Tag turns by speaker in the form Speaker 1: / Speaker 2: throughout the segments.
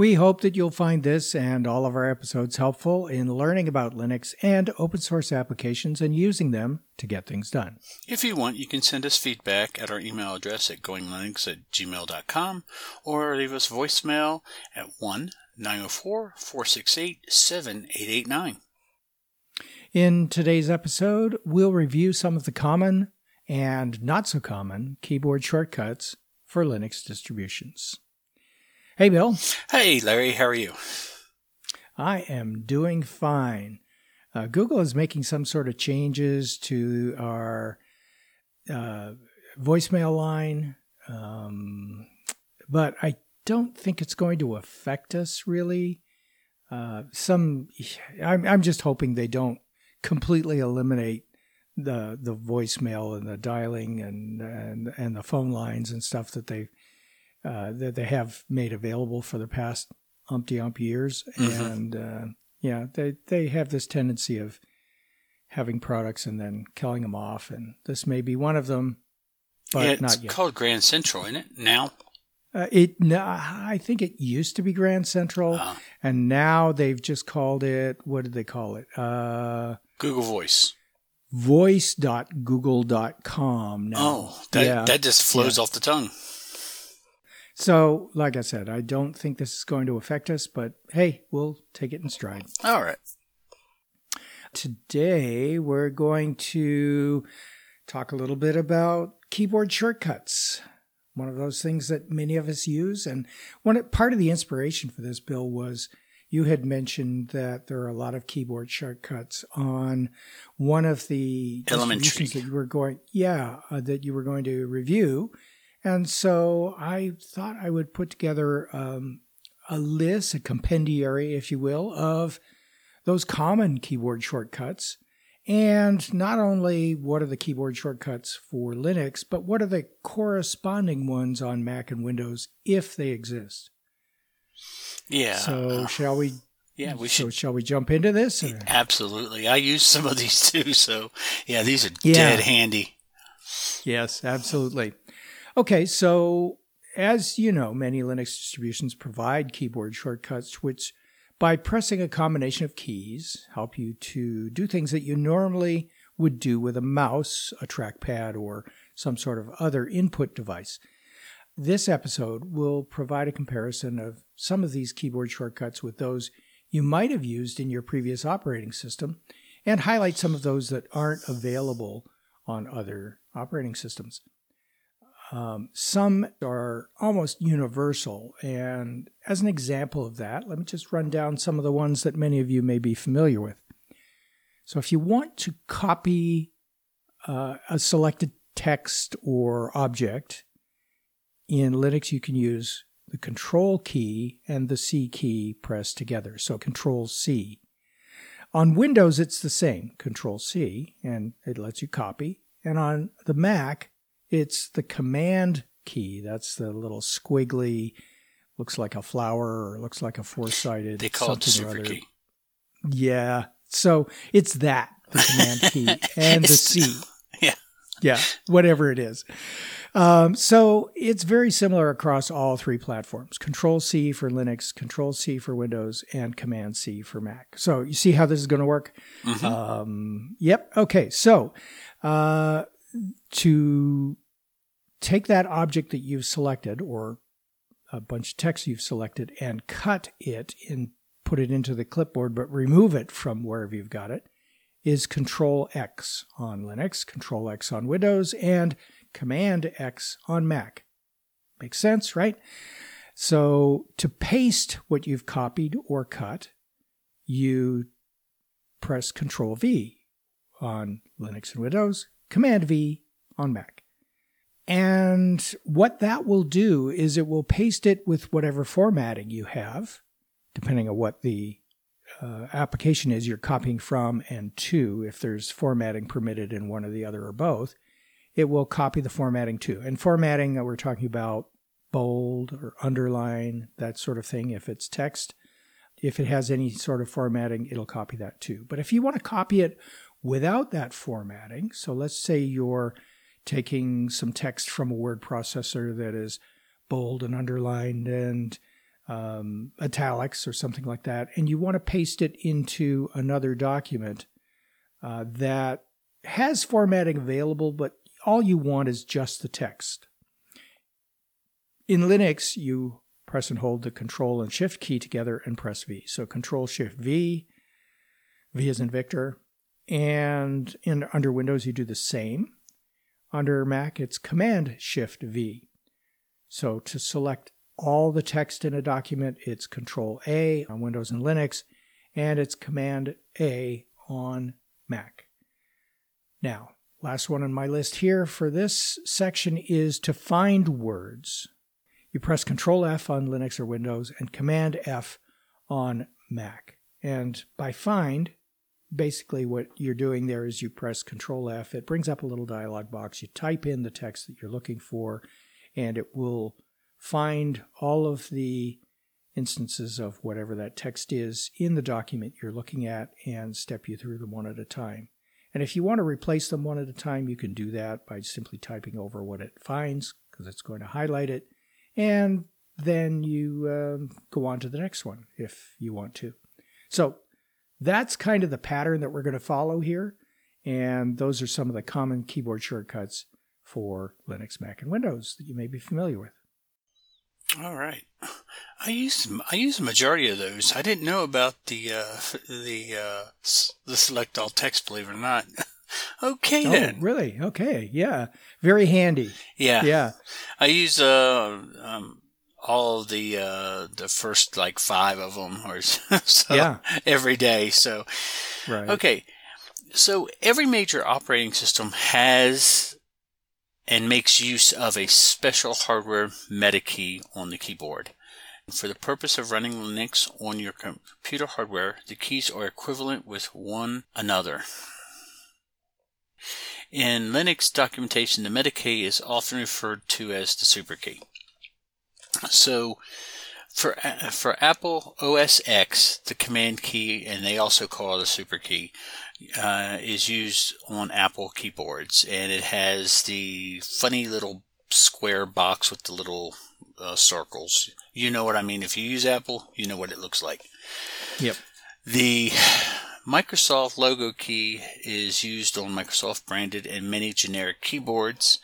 Speaker 1: We hope that you'll find this and all of our episodes helpful in learning about Linux and open source applications and using them to get things done.
Speaker 2: If you want, you can send us feedback at our email address at goinglinux at gmail.com or leave us voicemail at 1 904 468 7889.
Speaker 1: In today's episode, we'll review some of the common and not so common keyboard shortcuts for Linux distributions. Hey, Bill.
Speaker 2: Hey, Larry. How are you?
Speaker 1: I am doing fine. Uh, Google is making some sort of changes to our uh, voicemail line, um, but I don't think it's going to affect us really. Uh, some, I'm, I'm just hoping they don't completely eliminate the the voicemail and the dialing and and and the phone lines and stuff that they uh, that they have made available for the past umpty ump years, mm-hmm. and uh, yeah, they they have this tendency of having products and then killing them off, and this may be one of them, but
Speaker 2: yeah, it's
Speaker 1: not yet.
Speaker 2: called Grand Central, isn't it? Now.
Speaker 1: Uh, it no, I think it used to be Grand Central, uh, and now they've just called it. What did they call it? Uh,
Speaker 2: Google Voice.
Speaker 1: Voice.google.com. Now.
Speaker 2: Oh, that yeah. that just flows yeah. off the tongue.
Speaker 1: So, like I said, I don't think this is going to affect us, but hey, we'll take it in stride.
Speaker 2: All right.
Speaker 1: Today, we're going to talk a little bit about keyboard shortcuts. One of those things that many of us use. And one part of the inspiration for this, Bill, was you had mentioned that there are a lot of keyboard shortcuts on one of the
Speaker 2: elementary
Speaker 1: that you were going, yeah, uh, that you were going to review and so I thought I would put together um, a list, a compendiary, if you will, of those common keyboard shortcuts. And not only what are the keyboard shortcuts for Linux, but what are the corresponding ones on Mac and Windows if they exist.
Speaker 2: Yeah.
Speaker 1: So shall we?
Speaker 2: Yeah, we
Speaker 1: so
Speaker 2: should.
Speaker 1: Shall we jump into this? Or?
Speaker 2: Absolutely. I use some of these too. So yeah, these are yeah. dead handy.
Speaker 1: Yes, absolutely. Okay, so as you know, many Linux distributions provide keyboard shortcuts, which by pressing a combination of keys help you to do things that you normally would do with a mouse, a trackpad, or some sort of other input device. This episode will provide a comparison of some of these keyboard shortcuts with those you might have used in your previous operating system and highlight some of those that aren't available on other operating systems. Um, some are almost universal. And as an example of that, let me just run down some of the ones that many of you may be familiar with. So if you want to copy uh, a selected text or object in Linux, you can use the Control key and the C key pressed together. So Control C. On Windows, it's the same Control C, and it lets you copy. And on the Mac, it's the command key. That's the little squiggly, looks like a flower or looks like a four sided.
Speaker 2: They call it the super key.
Speaker 1: Yeah. So it's that, the command key and the C.
Speaker 2: Yeah.
Speaker 1: Yeah. Whatever it is. Um, so it's very similar across all three platforms Control C for Linux, Control C for Windows, and Command C for Mac. So you see how this is going to work? Mm-hmm. Um, yep. Okay. So uh, to take that object that you've selected or a bunch of text you've selected and cut it and put it into the clipboard, but remove it from wherever you've got it, is Control X on Linux, Control X on Windows, and Command X on Mac. Makes sense, right? So to paste what you've copied or cut, you press Control V on Linux and Windows, Command V on Mac. And what that will do is it will paste it with whatever formatting you have, depending on what the uh, application is you're copying from and to. If there's formatting permitted in one or the other or both, it will copy the formatting to. And formatting, we're talking about bold or underline, that sort of thing. If it's text, if it has any sort of formatting, it'll copy that too. But if you want to copy it without that formatting, so let's say you're taking some text from a word processor that is bold and underlined and um, italics or something like that, and you want to paste it into another document uh, that has formatting available, but all you want is just the text. In Linux, you press and hold the Control and Shift key together and press V. So Control Shift V, V is in Victor, and in under Windows you do the same. Under Mac, it's Command Shift V. So to select all the text in a document, it's Control A on Windows and Linux, and it's Command A on Mac. Now, last one on my list here for this section is to find words. You press Control F on Linux or Windows and Command F on Mac. And by find, basically what you're doing there is you press Control F. It brings up a little dialog box. You type in the text that you're looking for, and it will find all of the instances of whatever that text is in the document you're looking at and step you through them one at a time. And if you want to replace them one at a time, you can do that by simply typing over what it finds because it's going to highlight it. And then you um, go on to the next one if you want to. So that's kind of the pattern that we're going to follow here. And those are some of the common keyboard shortcuts for Linux, Mac, and Windows that you may be familiar with.
Speaker 2: All right, I use I use the majority of those. I didn't know about the uh, the uh, the select all text. Believe it or not. okay
Speaker 1: oh,
Speaker 2: then.
Speaker 1: Really? Okay. Yeah. Very handy.
Speaker 2: Yeah.
Speaker 1: Yeah.
Speaker 2: I use uh um all the uh, the first like five of them or so
Speaker 1: yeah.
Speaker 2: every day. So
Speaker 1: right.
Speaker 2: okay, so every major operating system has and makes use of a special hardware meta key on the keyboard. For the purpose of running Linux on your computer hardware, the keys are equivalent with one another. In Linux documentation, the meta key is often referred to as the super key. So for for Apple OS X, the command key, and they also call it a super key, uh, is used on Apple keyboards, and it has the funny little square box with the little uh, circles. You know what I mean. If you use Apple, you know what it looks like.
Speaker 1: Yep.
Speaker 2: The Microsoft logo key is used on Microsoft branded and many generic keyboards,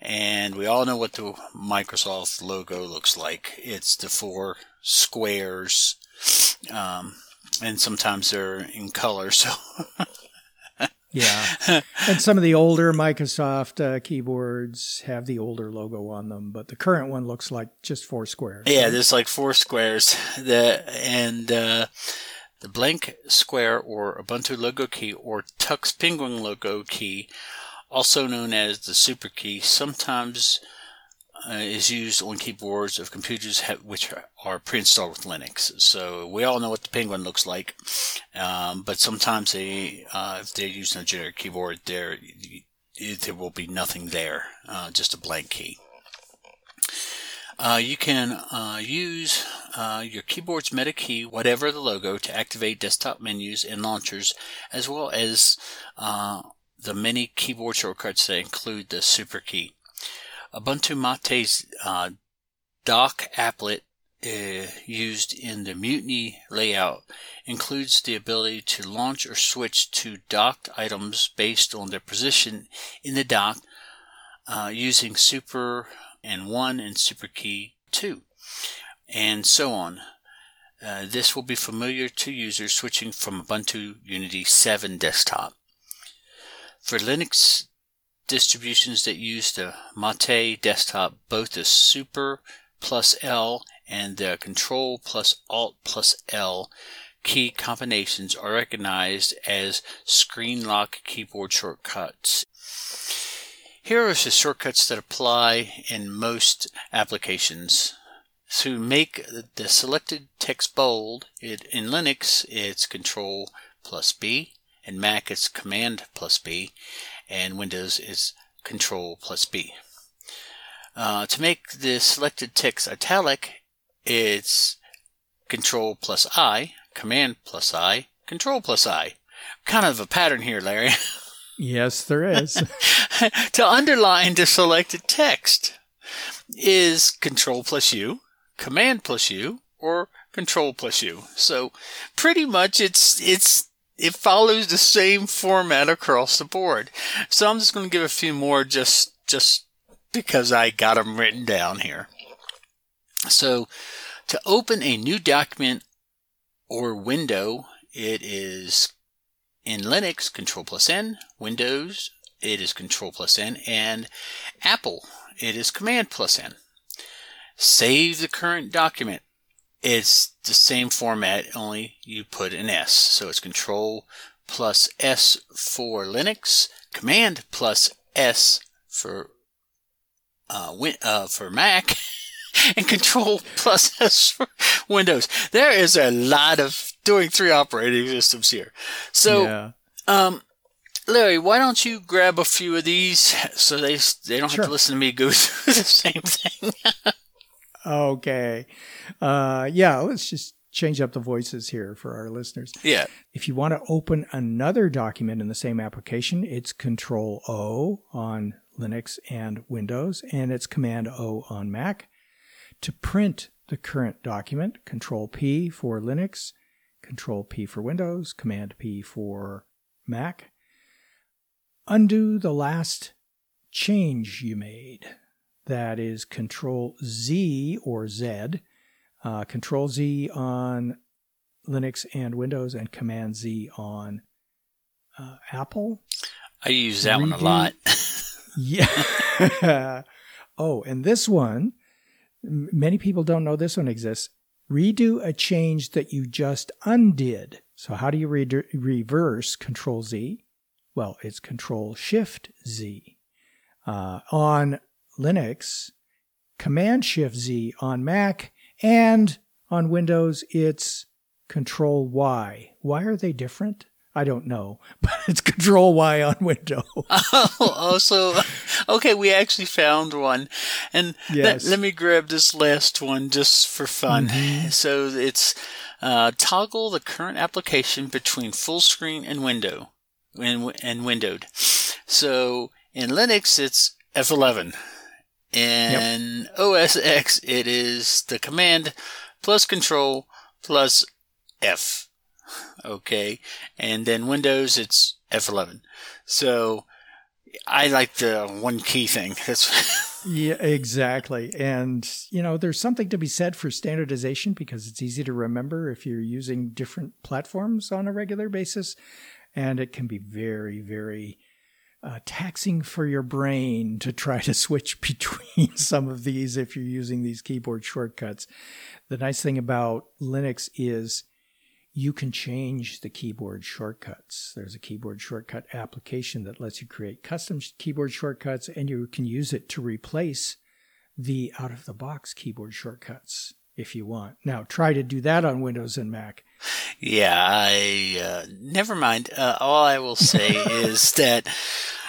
Speaker 2: and we all know what the Microsoft logo looks like. It's the four squares, um, and sometimes they're in color. So,
Speaker 1: yeah, and some of the older Microsoft uh, keyboards have the older logo on them, but the current one looks like just four squares.
Speaker 2: Yeah, there's like four squares. That and. Uh, the blank square or Ubuntu logo key or Tux Penguin logo key, also known as the super key, sometimes uh, is used on keyboards of computers which are pre-installed with Linux. So we all know what the Penguin looks like, um, but sometimes they, uh, if they're using a generic keyboard, there there will be nothing there, uh, just a blank key. Uh, you can uh, use uh, your keyboard's meta key, whatever the logo, to activate desktop menus and launchers, as well as uh, the many keyboard shortcuts that include the super key. Ubuntu Mate's uh, dock applet uh, used in the Mutiny layout includes the ability to launch or switch to docked items based on their position in the dock using super and 1 and super key 2, and so on. Uh, this will be familiar to users switching from Ubuntu Unity 7 desktop. For Linux distributions that use the Mate desktop, both the Super plus L and the Control plus Alt plus L key combinations are recognized as screen lock keyboard shortcuts. Here are the shortcuts that apply in most applications. To make the selected text bold, it, in Linux it's Control plus B, in Mac it's Command plus B, and Windows is Control plus B. Uh, to make the selected text italic, it's Control plus I, Command plus I, Control plus I. Kind of a pattern here, Larry.
Speaker 1: Yes, there is.
Speaker 2: to underline the selected text is Control plus U, Command plus U, or Control plus U. So pretty much it's it's it follows the same format across the board. So I'm just going to give a few more just just because I got them written down here. So to open a new document or window, it is in Linux, Control plus N, Windows, it is Control plus N, and Apple, it is Command plus N. Save the current document. It's the same format, only you put an S. So it's Control plus S for Linux, Command plus S for uh, win- uh, for Mac, and Control plus S for Windows. There is a lot of doing three operating systems here. So,
Speaker 1: yeah.
Speaker 2: um, Larry, why don't you grab a few of these so they they don't have to listen to me go through the same thing?
Speaker 1: Okay. Uh, yeah, let's just change up the voices here for our listeners.
Speaker 2: yeah.
Speaker 1: If you want to open another document in the same application, it's Control O on Linux and Windows, and it's Command O on Mac. To print the current document, Control P for Linux, Control P for Windows, Command P for Mac. Undo the last change you made. That is Control Z or Z. Uh, Control Z on Linux and Windows, and Command Z on uh, Apple.
Speaker 2: I use that one a lot.
Speaker 1: Yeah. oh, and this one, many people don't know this one exists. Redo a change that you just undid. So, how do you re- reverse Control Z? Well, it's Control Shift Z. Uh, on Linux, Command Shift Z on Mac, and on Windows, it's Control Y. Why are they different? I don't know, but it's Control Y on Window.
Speaker 2: oh, so okay, we actually found one. And
Speaker 1: Yes.
Speaker 2: let, let me grab this last one just for fun. So it's uh, toggle the current application between full screen and window and, and windowed. So in Linux, it's F11. In OS X, it is the command plus control plus F. Okay. And then Windows, it's F11. So I like the one key thing. That's
Speaker 1: Yeah, exactly. And, you know, there's something to be said for standardization because it's easy to remember if you're using different platforms on a regular basis. And it can be very, very uh, taxing for your brain to try to switch between some of these if you're using these keyboard shortcuts. The nice thing about Linux is you can change the keyboard shortcuts. There's a keyboard shortcut application that lets you create custom sh- keyboard shortcuts, and you can use it to replace the out of the box keyboard shortcuts if you want. Now, try to do that on Windows and Mac.
Speaker 2: Yeah, I uh, never mind. Uh, all I will say is that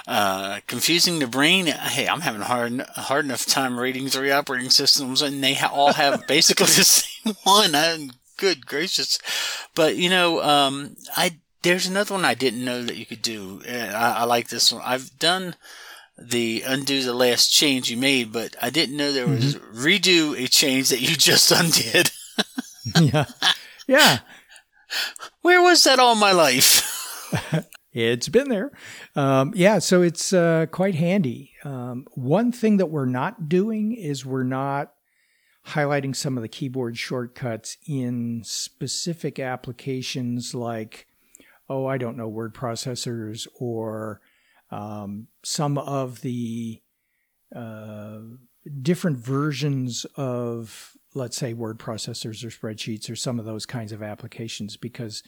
Speaker 2: uh, confusing the brain. Hey, I'm having a hard hard enough time reading three operating systems, and they ha- all have basically the same one. i good gracious! But you know, um, I there's another one I didn't know that you could do. I, I like this one. I've done the undo the last change you made, but I didn't know there was redo a change that you just undid.
Speaker 1: yeah. Yeah.
Speaker 2: Where was that all my life?
Speaker 1: It's been there. Um, yeah, so it's uh, quite handy. Um, one thing that we're not doing is we're not highlighting some of the keyboard shortcuts in specific applications like, oh, I don't know, word processors or um, some of the uh, different versions of, let's say, word processors or spreadsheets or some of those kinds of applications because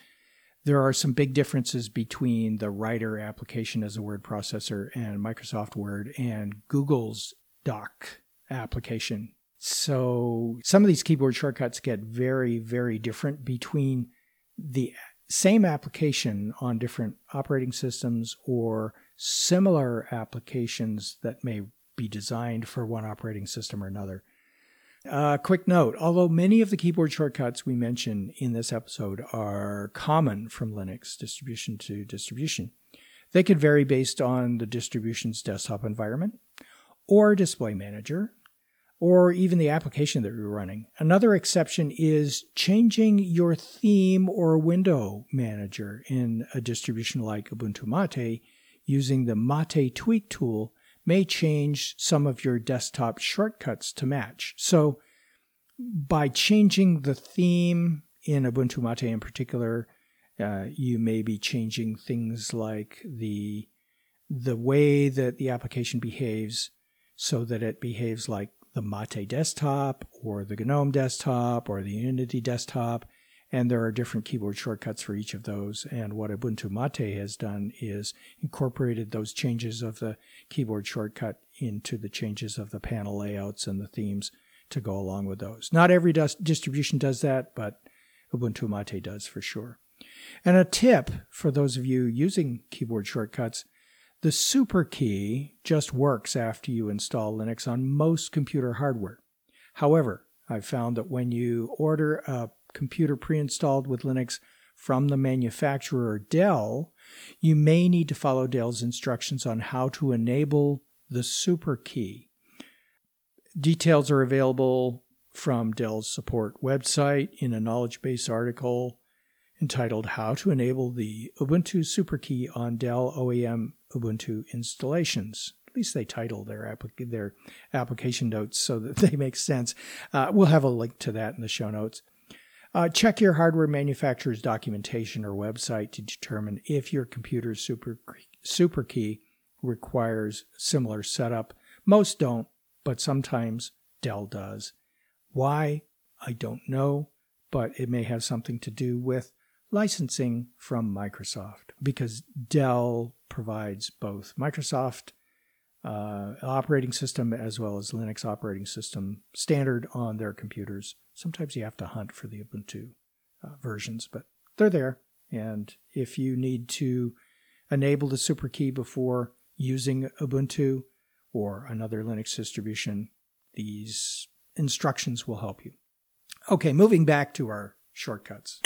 Speaker 1: There are some big differences between the Writer application as a word processor and Microsoft Word and Google's Doc application. So some of these keyboard shortcuts get very, very different between the same application on different operating systems or similar applications that may be designed for one operating system or another. Uh, quick note although many of the keyboard shortcuts we mention in this episode are common from Linux distribution to distribution, they could vary based on the distribution's desktop environment or display manager or even the application that you're running. Another exception is changing your theme or window manager in a distribution like Ubuntu Mate using the Mate Tweak tool may change some of your desktop shortcuts to match. So, by changing the theme in Ubuntu Mate in particular, uh, you may be changing things like the the way that the application behaves, so that it behaves like the Mate desktop or the GNOME desktop or the Unity desktop. And there are different keyboard shortcuts for each of those. And what Ubuntu Mate has done is incorporated those changes of the keyboard shortcut into the changes of the panel layouts and the themes to go along with those. Not every distribution does that, but Ubuntu Mate does for sure. And a tip for those of you using keyboard shortcuts the super key just works after you install Linux on most computer hardware. However, I've found that when you order a computer pre installed with Linux from the manufacturer Dell, you may need to follow Dell's instructions on how to enable the super key. Details are available from Dell's support website in a knowledge base article entitled How to Enable the Ubuntu Super Key on Dell OEM Ubuntu Installations. At least they title their, applic- their application notes so that they make sense. Uh, we'll have a link to that in the show notes. Uh, check your hardware manufacturer's documentation or website to determine if your computer's super, super key requires similar setup. Most don't, but sometimes Dell does. Why? I don't know, but it may have something to do with licensing from Microsoft because Dell provides both Microsoft uh, operating system as well as Linux operating system standard on their computers. Sometimes you have to hunt for the Ubuntu uh, versions, but they're there. And if you need to enable the super key before using Ubuntu or another Linux distribution, these instructions will help you. Okay, moving back to our shortcuts.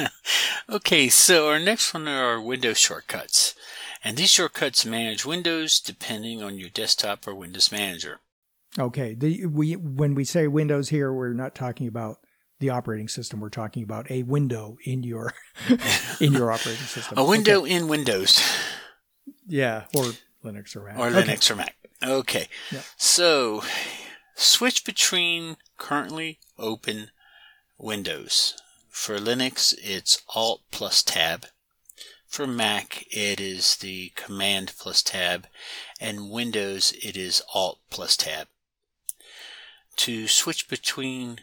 Speaker 2: okay, so our next one are our Windows shortcuts. And these shortcuts manage Windows depending on your desktop or Windows Manager.
Speaker 1: Okay, the, we when we say Windows here, we're not talking about the operating system. We're talking about a window in your in your operating system.
Speaker 2: A window okay. in Windows.
Speaker 1: Yeah, or Linux or Mac.
Speaker 2: Or okay. Linux or Mac. Okay. Yeah. So, switch between currently open Windows. For Linux, it's Alt plus Tab. For Mac, it is the Command plus Tab. And Windows, it is Alt plus Tab. To switch between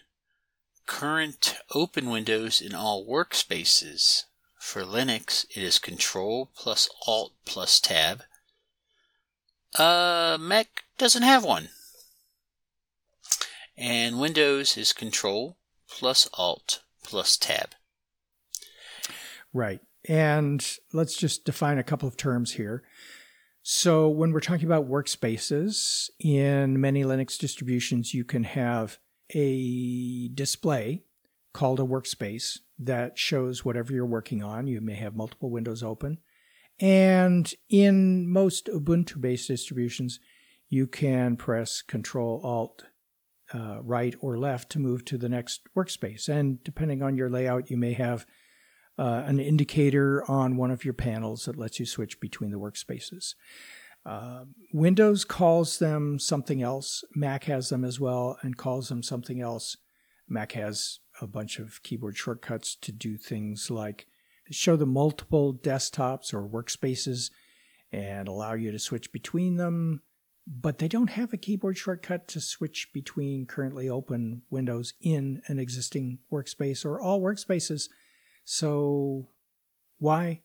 Speaker 2: current open windows in all workspaces, for Linux, it is Control plus Alt plus Tab. Uh, Mac doesn't have one. And Windows is Control plus Alt plus Tab.
Speaker 1: Right. And let's just define a couple of terms here. So, when we're talking about workspaces, in many Linux distributions, you can have a display called a workspace that shows whatever you're working on. You may have multiple windows open. And in most Ubuntu based distributions, you can press Control Alt uh, right or left to move to the next workspace. And depending on your layout, you may have uh, an indicator on one of your panels that lets you switch between the workspaces. Uh, Windows calls them something else. Mac has them as well and calls them something else. Mac has a bunch of keyboard shortcuts to do things like show the multiple desktops or workspaces and allow you to switch between them but they don't have a keyboard shortcut to switch between currently open windows in an existing workspace or all workspaces. So Why?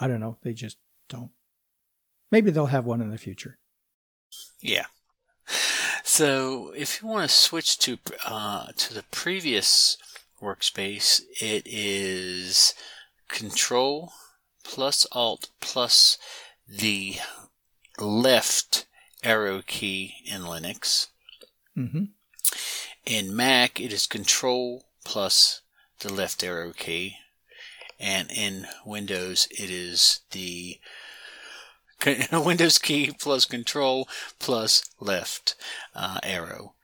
Speaker 1: I don't know. They just don't. Maybe they'll have one in the future.
Speaker 2: Yeah. So if you want to switch to uh, to the previous workspace, it is Control plus Alt plus the left arrow key in Linux.
Speaker 1: Mm-hmm.
Speaker 2: In Mac, it is Control plus the left arrow key, and in Windows, it is the Windows key plus Control plus left uh, arrow,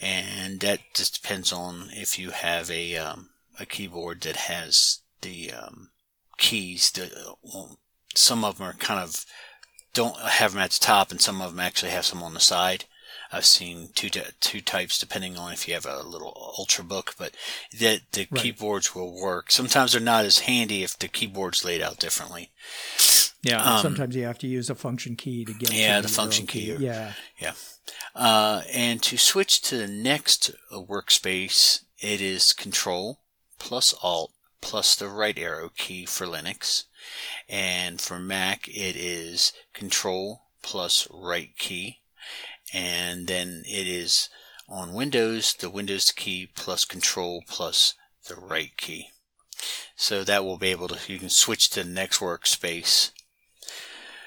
Speaker 2: and that just depends on if you have a um, a keyboard that has the um, keys. That, well, some of them are kind of don't have them at the top, and some of them actually have some on the side. I've seen two two types depending on if you have a little ultrabook, but that the right. keyboards will work. Sometimes they're not as handy if the keyboard's laid out differently.
Speaker 1: Yeah, um, sometimes you have to use a function key to get.
Speaker 2: Yeah, the function key.
Speaker 1: key. Yeah,
Speaker 2: yeah. Uh, and to switch to the next workspace, it is Control plus Alt plus the right arrow key for Linux, and for Mac it is Control plus right key, and then it is on Windows the Windows key plus Control plus the right key. So that will be able to you can switch to the next workspace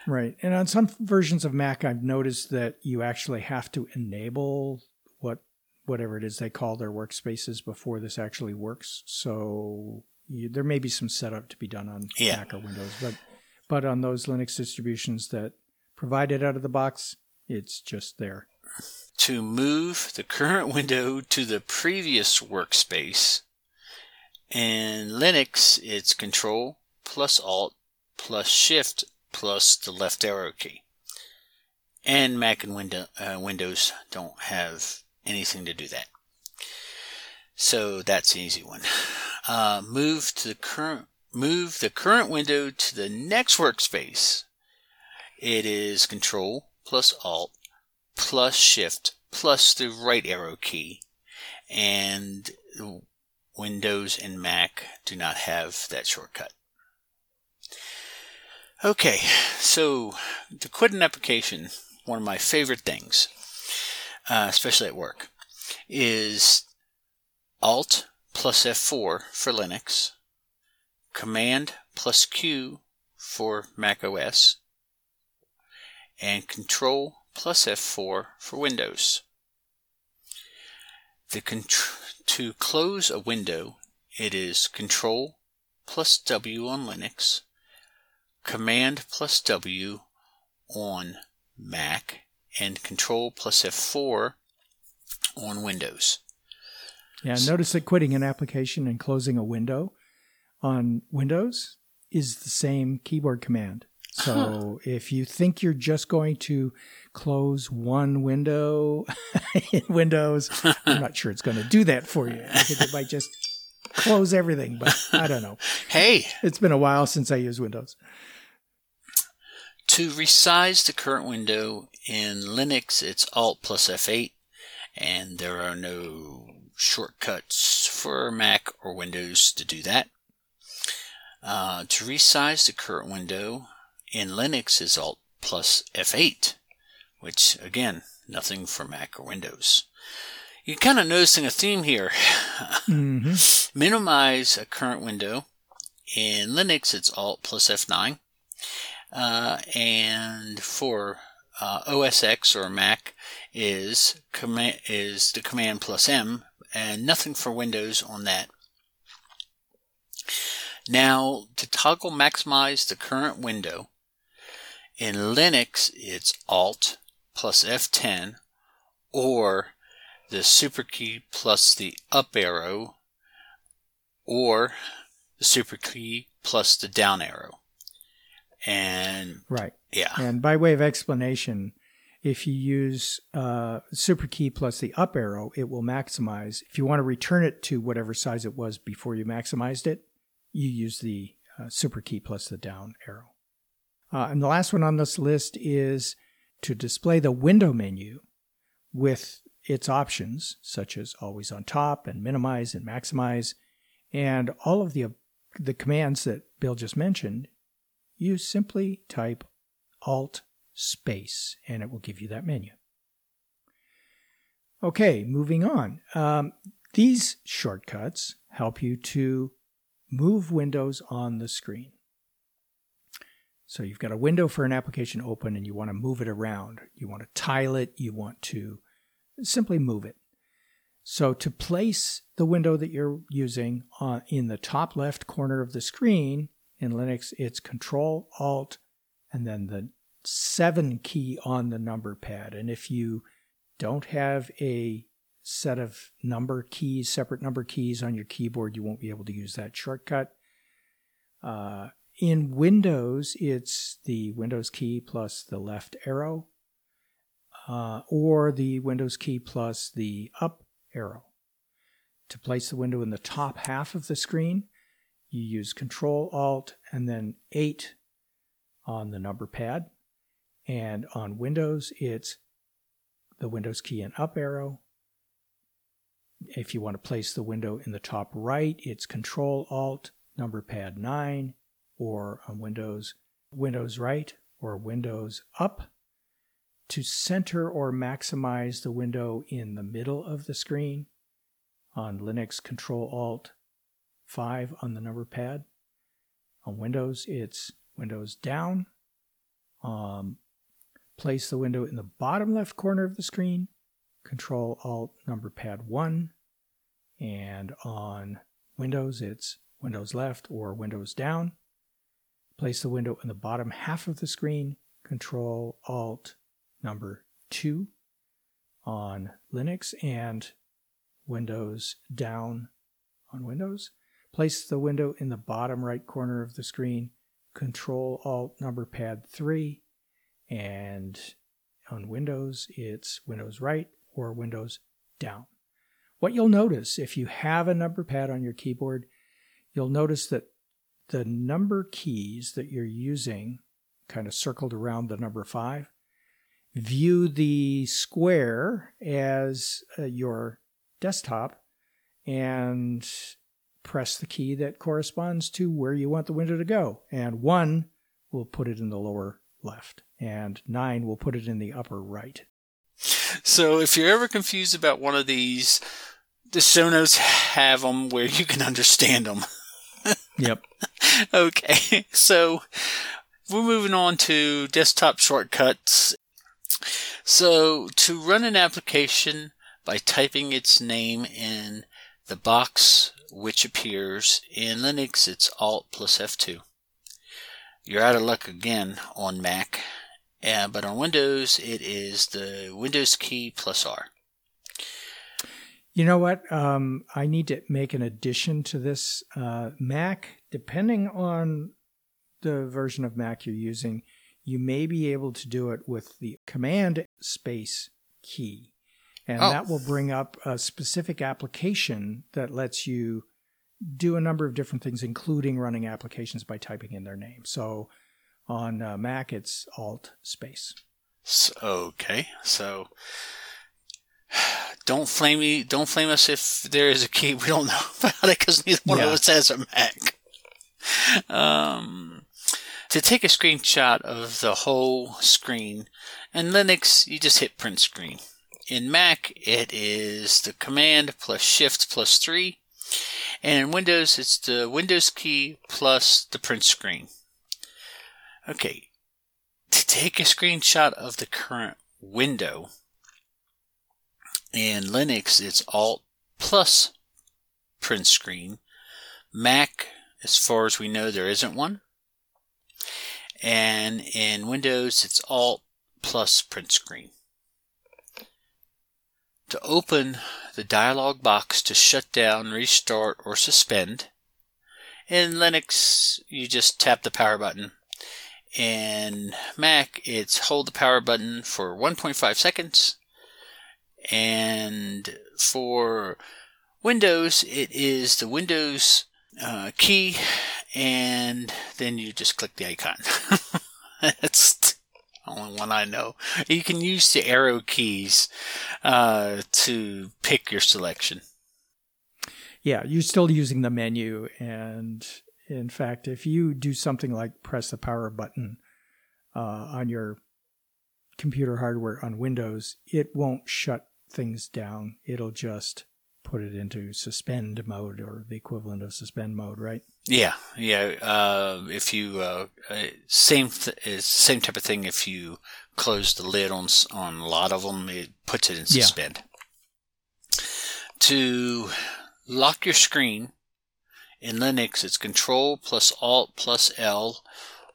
Speaker 1: Right. And on some versions of Mac, I've noticed that you actually have to enable what whatever it is they call their workspaces before this actually works. So you, there may be some setup to be done on yeah. Mac or Windows, but but on those Linux distributions that provide it out of the box, it's just there.
Speaker 2: To move the current window to the previous workspace, in Linux, it's Control plus Alt plus Shift plus the left arrow key. And Mac and window, uh, Windows don't have anything to do that. So that's an easy one. Uh, move to the current move the current window to the next workspace. It is Control plus Alt plus Shift plus the right arrow key, and Windows and Mac do not have that shortcut. Okay, so to quit an application, one of my favorite things, uh, especially at work, is Alt plus F4 for Linux, Command plus Q for Mac OS, and Control plus F4 for Windows. To close a window, it is Control plus W on Linux, Command plus W on Mac and Control plus F4 on Windows.
Speaker 1: Yeah, notice that quitting an application and closing a window on Windows is the same keyboard command. So if you think you're just going to close one window in Windows, I'm not sure it's going to do that for you. I think it might just close everything, but I don't know.
Speaker 2: Hey,
Speaker 1: it's been a while since I used Windows.
Speaker 2: To resize the current window in Linux, it's Alt plus F8, and there are no shortcuts for Mac or Windows to do that. Uh, to resize the current window in Linux is Alt plus F8, which again, nothing for Mac or Windows. You're kind of noticing a theme here.
Speaker 1: Mm-hmm.
Speaker 2: Minimize a current window. In Linux, it's Alt plus F9. Uh, and for uh, OS X or Mac is command is the command plus M, and nothing for Windows on that. Now to toggle maximize the current window in Linux, it's Alt plus F10 or the super key plus the up arrow or the super key plus the down arrow. And
Speaker 1: right.
Speaker 2: Yeah.
Speaker 1: And by way of explanation, if you use uh, super key plus the up arrow, it will maximize. If you want to return it to whatever size it was before you maximized it, you use the uh, super key plus the down arrow. Uh, and the last one on this list is to display the window menu with its options, such as always on top and minimize and maximize, and all of the the commands that Bill just mentioned, you simply type Alt space and it will give you that menu. Okay, moving on. Um, these shortcuts help you to move windows on the screen. So you've got a window for an application open and you want to move it around. You want to tile it, you want to simply move it. So to place the window that you're using on, in the top left corner of the screen in Linux, it's Control Alt and then the 7 key on the number pad. And if you don't have a set of number keys, separate number keys on your keyboard, you won't be able to use that shortcut. Uh, in Windows, it's the Windows key plus the left arrow, uh, or the Windows key plus the up arrow. To place the window in the top half of the screen, you use Control Alt and then 8 on the number pad. And on Windows, it's the Windows key and up arrow. If you want to place the window in the top right, it's Control Alt number pad 9 or on Windows Windows right or Windows up. To center or maximize the window in the middle of the screen, on Linux Control Alt 5 on the number pad. On Windows, it's Windows down. Um, place the window in the bottom left corner of the screen, Control Alt number pad 1. And on Windows, it's Windows left or Windows down. Place the window in the bottom half of the screen, Control Alt number 2 on Linux and Windows down on Windows. Place the window in the bottom right corner of the screen, Control Alt number pad 3 and on Windows, it's Windows right or Windows down. What you'll notice if you have a number pad on your keyboard, you'll notice that the number keys that you're using, kind of circled around the number five, view the square as uh, your desktop and press the key that corresponds to where you want the window to go. And one will put it in the lower left and 9 will put it in the upper right.
Speaker 2: So if you're ever confused about one of these, the show notes have them where you can understand them.
Speaker 1: yep.
Speaker 2: okay, so we're moving on to desktop shortcuts. So to run an application by typing its name in the box which appears in Linux, it's Alt plus F2. You're out of luck again on Mac uh, but on Windows, it is the Windows key plus R.
Speaker 1: You know what? Um, I need to make an addition to this. Uh, Mac, depending on the version of Mac you're using, you may be able to do it with the Command space key. And oh. that will bring up a specific application that lets you do a number of different things, including running applications by typing in their name. So on uh, Mac, it's Alt space.
Speaker 2: So, okay, so don't flame me. Don't flame us if there is a key we don't know about it because neither one yeah. of us has a Mac. Um, to take a screenshot of the whole screen, in Linux you just hit print screen. In Mac it is the command plus shift plus three, and in Windows it's the Windows key plus the print screen. Okay, to take a screenshot of the current window, in Linux it's Alt plus print screen. Mac, as far as we know, there isn't one. And in Windows it's Alt plus print screen. To open the dialog box to shut down, restart, or suspend, in Linux you just tap the power button in Mac, it's hold the power button for 1.5 seconds. And for Windows, it is the Windows uh, key, and then you just click the icon. That's only one I know. You can use the arrow keys uh, to pick your selection.
Speaker 1: Yeah, you're still using the menu, and In fact, if you do something like press the power button uh, on your computer hardware on Windows, it won't shut things down. It'll just put it into suspend mode or the equivalent of suspend mode, right?
Speaker 2: Yeah, yeah. Uh, if you uh, same th- same type of thing. If you close the lid on on a lot of them, it puts it in suspend. Yeah. To lock your screen in Linux, it's Control plus Alt plus L,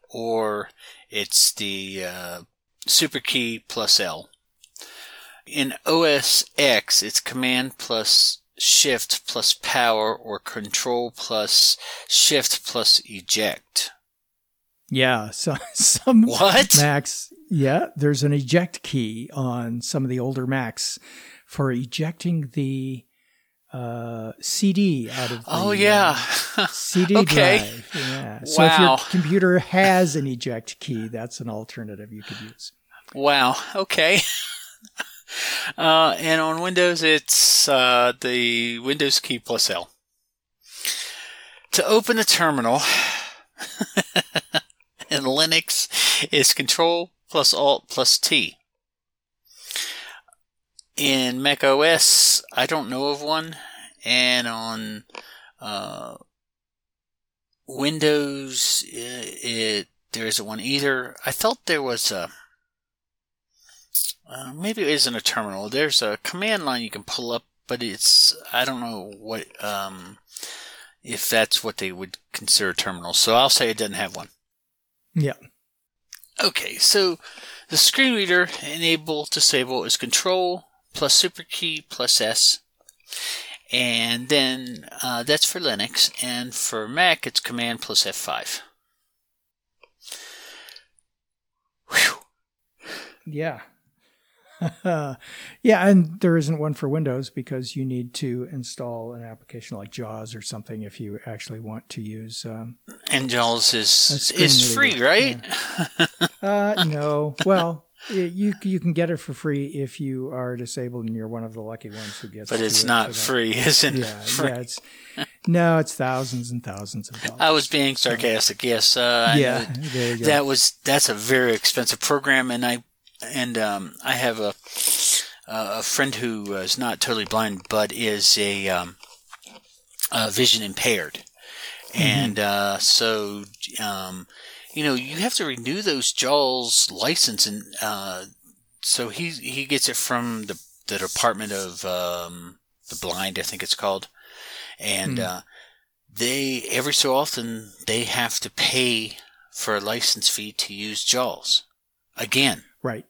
Speaker 2: or it's the uh, Super key plus L. In OS X, it's Command plus Shift plus Power, or Control plus Shift plus Eject.
Speaker 1: Yeah, so some
Speaker 2: what
Speaker 1: Macs. Yeah, there's an eject key on some of the older Macs for ejecting the uh, CD out of the
Speaker 2: oh yeah
Speaker 1: uh, CD okay. drive. Yeah. So wow. if your computer has an eject key, that's an alternative you could use.
Speaker 2: Wow. Okay. Uh, and on Windows, it's uh, the Windows key plus L. To open a terminal in Linux is Control plus Alt plus T. In Mac OS, I don't know of one, and on uh, Windows, it, it there isn't one either. I thought there was a uh, maybe it isn't a terminal. There's a command line you can pull up, but it's I don't know what um, if that's what they would consider a terminal. So I'll say it doesn't have one.
Speaker 1: Yeah.
Speaker 2: Okay, so the screen reader enable disable is Control plus Super key plus S, and then uh, that's for Linux, and for Mac it's Command plus F5.
Speaker 1: Whew. Yeah, yeah, and there isn't one for Windows because you need to install an application like JAWS or something if you actually want to use. Um,
Speaker 2: and JAWS is is free, right?
Speaker 1: Yeah. uh, no, well, you you can get it for free if you are disabled and you're one of the lucky ones who gets. It.
Speaker 2: But it's not free, isn't
Speaker 1: yeah,
Speaker 2: it? Yeah,
Speaker 1: yeah, it's no, it's thousands and thousands of dollars. I
Speaker 2: was being sarcastic. Yes, uh,
Speaker 1: yeah,
Speaker 2: that was that's a very expensive program, and I and um, I have a a friend who is not totally blind, but is a, um, a vision impaired, mm-hmm. and uh, so um, you know you have to renew those JAWS license, and uh, so he he gets it from the the Department of um, the Blind, I think it's called, and mm. uh, they every so often they have to pay for a license fee to use JAWS again.
Speaker 1: Right.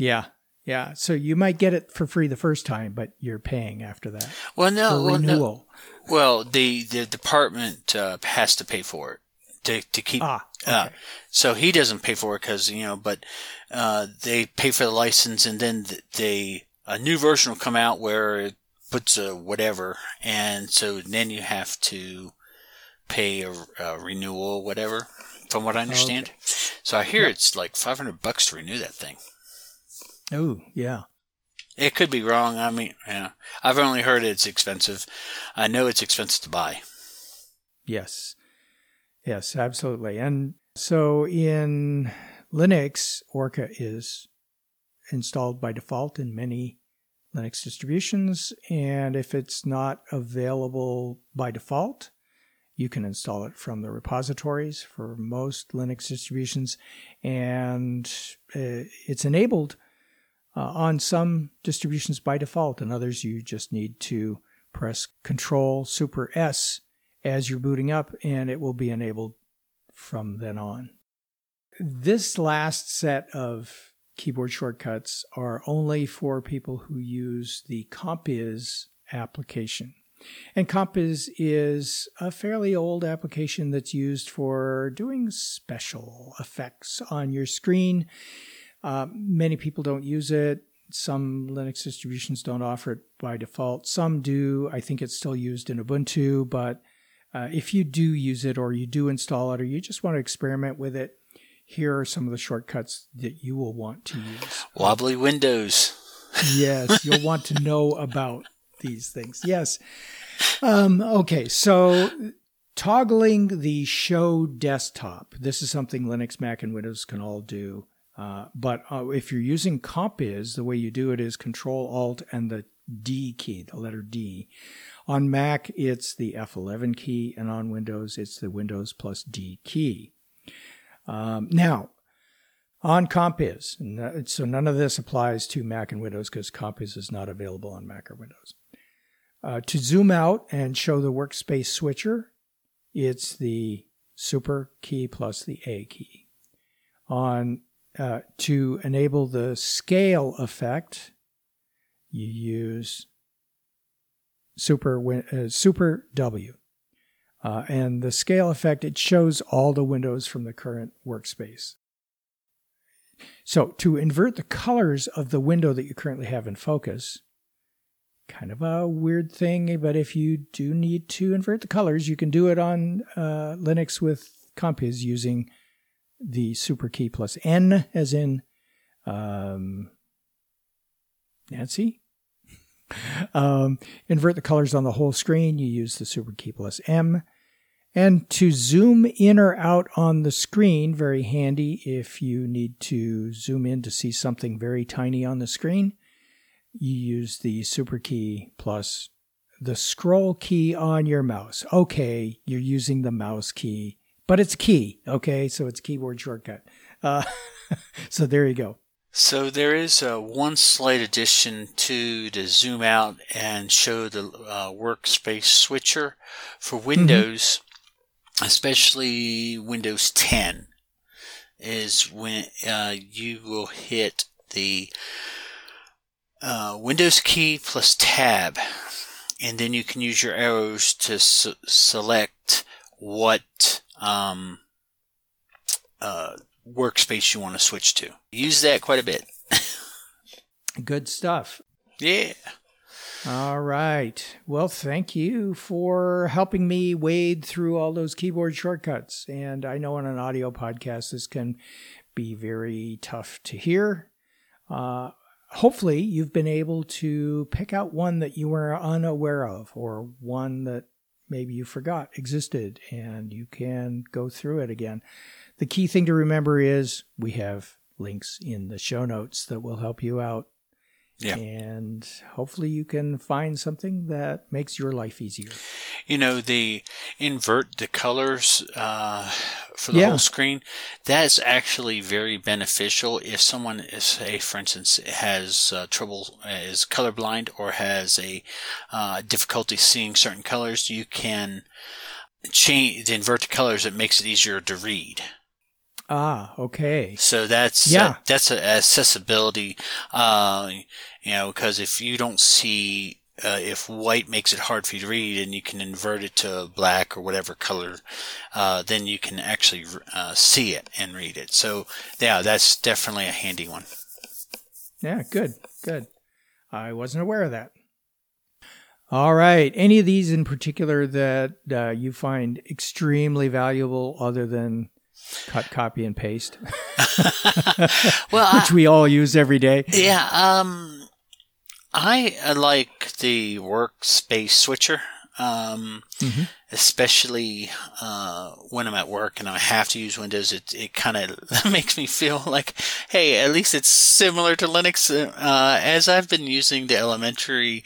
Speaker 1: Yeah. Yeah. So you might get it for free the first time, but you're paying after that.
Speaker 2: Well, no.
Speaker 1: Well, renewal.
Speaker 2: No. well, the, the department uh, has to pay for it to, to keep.
Speaker 1: Ah,
Speaker 2: uh, okay. uh, so he doesn't pay for it because, you know, but uh, they pay for the license and then they, a new version will come out where it puts a whatever. And so then you have to pay a, a renewal, whatever, from what I understand. Okay. So I hear yep. it's like 500 bucks to renew that thing.
Speaker 1: Oh, yeah.
Speaker 2: It could be wrong. I mean, yeah. I've only heard it's expensive. I know it's expensive to buy.
Speaker 1: Yes. Yes, absolutely. And so in Linux, Orca is installed by default in many Linux distributions. And if it's not available by default, you can install it from the repositories for most Linux distributions. And uh, it's enabled uh, on some distributions by default, and others you just need to press Control Super S as you're booting up, and it will be enabled from then on. This last set of keyboard shortcuts are only for people who use the Compiz application. And Compiz is a fairly old application that's used for doing special effects on your screen. Uh, many people don't use it. Some Linux distributions don't offer it by default. Some do. I think it's still used in Ubuntu, but uh, if you do use it or you do install it or you just want to experiment with it, here are some of the shortcuts that you will want to use.
Speaker 2: Wobbly Windows.
Speaker 1: yes, you'll want to know about these things. Yes. Um, okay, so toggling the show desktop. This is something Linux, Mac, and Windows can all do. Uh, but uh, if you're using Compiz, the way you do it is Control Alt and the D key, the letter D. On Mac, it's the F11 key, and on Windows, it's the Windows plus D key. Um, now, on Compiz, so none of this applies to Mac and Windows because Compiz is not available on Mac or Windows. Uh, to zoom out and show the workspace switcher, it's the Super key plus the A key. On uh, to enable the scale effect, you use Super uh, Super W. Uh, and the scale effect, it shows all the windows from the current workspace. So to invert the colors of the window that you currently have in focus, kind of a weird thing, but if you do need to invert the colors, you can do it on uh, Linux with Compiz using the super key plus N, as in um, Nancy. um, invert the colors on the whole screen, you use the super key plus M. And to zoom in or out on the screen, very handy if you need to zoom in to see something very tiny on the screen, you use the super key plus the scroll key on your mouse. Okay, you're using the mouse key, but it's key. Okay, so it's keyboard shortcut. Uh, so there you go.
Speaker 2: So there is uh, one slight addition to the zoom out and show the uh, workspace switcher for mm-hmm. Windows. Mm-hmm especially Windows 10, is when uh, you will hit the uh, Windows key plus tab, and then you can use your arrows to s- select what um, uh, workspace you want to switch to. Use that quite a bit.
Speaker 1: Good stuff.
Speaker 2: Yeah.
Speaker 1: All right. Well, thank you for helping me wade through all those keyboard shortcuts. And I know on an audio podcast, this can be very tough to hear. Uh, hopefully, you've been able to pick out one that you were unaware of or one that maybe you forgot existed and you can go through it again. The key thing to remember is we have links in the show notes that will help you out
Speaker 2: yeah.
Speaker 1: And hopefully you can find something that makes your life easier.
Speaker 2: You know, the invert the colors uh, for the yeah. whole screen, that is actually very beneficial if someone is, say, for instance, has uh, trouble, is colorblind or has a uh, difficulty seeing certain colors, you can change, invert the colors. It makes it easier to read.
Speaker 1: Ah, okay.
Speaker 2: So that's yeah. Uh, that's a accessibility. Uh, you know, because if you don't see uh, if white makes it hard for you to read and you can invert it to black or whatever color, uh, then you can actually uh, see it and read it. So yeah, that's definitely a handy one.
Speaker 1: Yeah, good, good. I wasn't aware of that. All right. Any of these in particular that uh, you find extremely valuable, other than cut, copy, and paste? well, which I, we all use every day.
Speaker 2: Yeah. Um, I like the workspace switcher, um, mm-hmm. especially uh, when I'm at work and I have to use Windows. It it kind of makes me feel like, hey, at least it's similar to Linux. Uh, as I've been using the elementary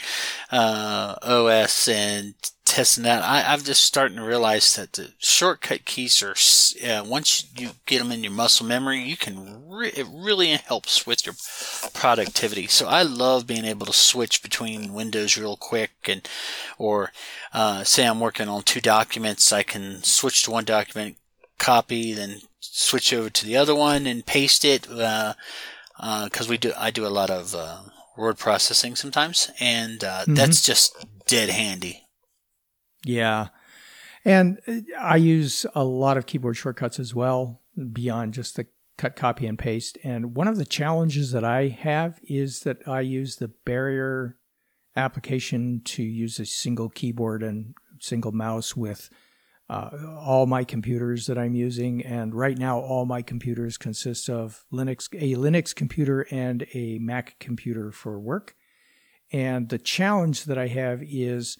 Speaker 2: uh, OS and testing that, I, I'm just starting to realize that the shortcut keys are uh, once you get them in your muscle memory, you can re- it really helps with your productivity. So I love being able to switch between windows real quick, and or uh, say I'm working on two documents, I can switch to one document, copy, then switch over to the other one and paste it. Because uh, uh we do, I do a lot of uh, word processing sometimes, and uh, mm-hmm. that's just dead handy.
Speaker 1: Yeah. And I use a lot of keyboard shortcuts as well, beyond just the cut, copy, and paste. And one of the challenges that I have is that I use the barrier application to use a single keyboard and single mouse with uh, all my computers that I'm using. And right now, all my computers consist of Linux, a Linux computer and a Mac computer for work. And the challenge that I have is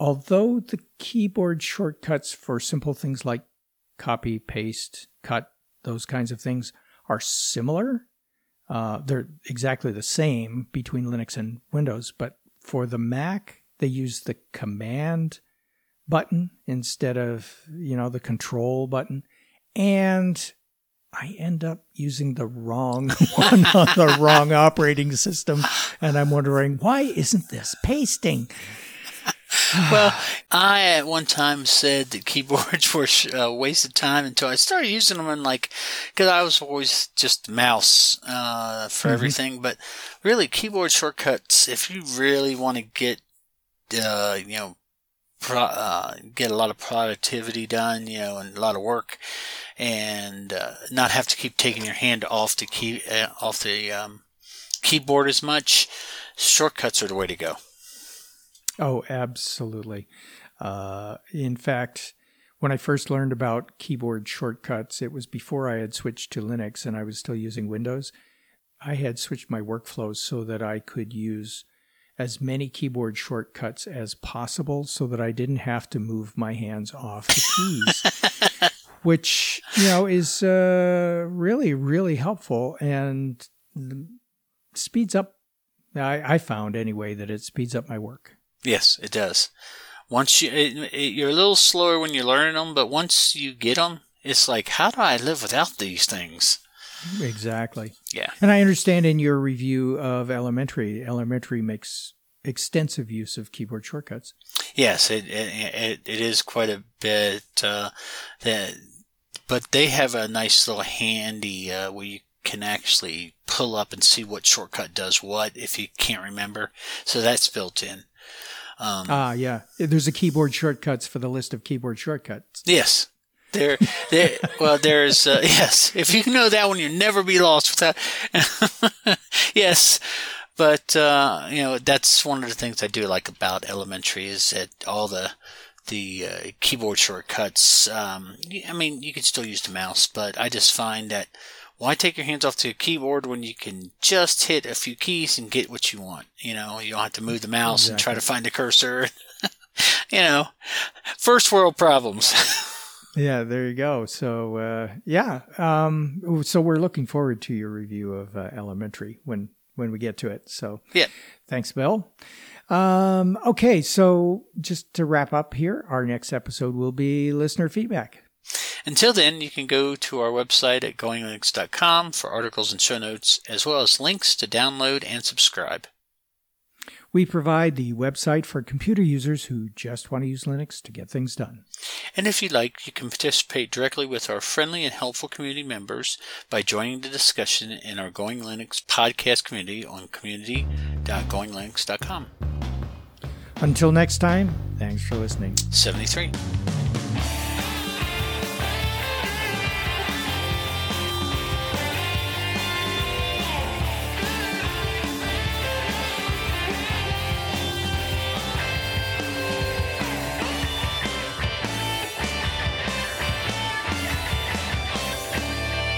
Speaker 1: although the keyboard shortcuts for simple things like copy, paste, cut, those kinds of things are similar, uh, they're exactly the same between Linux and Windows, but for the Mac, they use the command button instead of, you know, the control button. And I end up using the wrong one on the wrong operating system. And I'm wondering, why isn't this pasting?
Speaker 2: well, I at one time said that keyboards were a waste of time until I started using them and like, cause I was always just mouse, uh, for mm-hmm. everything. But really keyboard shortcuts, if you really want to get, uh, you know, pro- uh, get a lot of productivity done, you know, and a lot of work and, uh, not have to keep taking your hand off the key, uh, off the, um, keyboard as much, shortcuts are the way to go.
Speaker 1: Oh, absolutely. Uh, in fact, when I first learned about keyboard shortcuts, it was before I had switched to Linux and I was still using Windows. I had switched my workflows so that I could use as many keyboard shortcuts as possible so that I didn't have to move my hands off the keys, which, you know, is uh, really, really helpful and speeds up. I, I found anyway that it speeds up my work.
Speaker 2: Yes, it does. Once you, it, it, you're a little slower when you're learning them, but once you get them, it's like, how do I live without these things?
Speaker 1: Exactly.
Speaker 2: Yeah.
Speaker 1: And I understand in your review of Elementary, Elementary makes extensive use of keyboard shortcuts.
Speaker 2: Yes, it it, it is quite a bit. Uh, that, but they have a nice little handy uh, where you can actually pull up and see what shortcut does what if you can't remember. So that's built in.
Speaker 1: Um, ah, yeah. There's a keyboard shortcuts for the list of keyboard shortcuts.
Speaker 2: Yes. There, there. well, there's uh, yes. If you know that one, you'll never be lost without. yes, but uh, you know that's one of the things I do like about elementary is that all the the uh, keyboard shortcuts. Um, I mean, you can still use the mouse, but I just find that why take your hands off the keyboard when you can just hit a few keys and get what you want? You know, you don't have to move the mouse exactly. and try to find the cursor. you know, first world problems.
Speaker 1: yeah, there you go. So, uh, yeah. Um, so we're looking forward to your review of uh, Elementary when, when we get to it. So,
Speaker 2: yeah.
Speaker 1: Thanks, Bill. Um, okay. So just to wrap up here, our next episode will be listener feedback.
Speaker 2: Until then, you can go to our website at goinglinux.com for articles and show notes, as well as links to download and subscribe.
Speaker 1: We provide the website for computer users who just want to use Linux to get things done.
Speaker 2: And if you'd like, you can participate directly with our friendly and helpful community members by joining the discussion in our Going Linux podcast community on community.goinglinux.com.
Speaker 1: Until next time, thanks for listening.
Speaker 2: 73.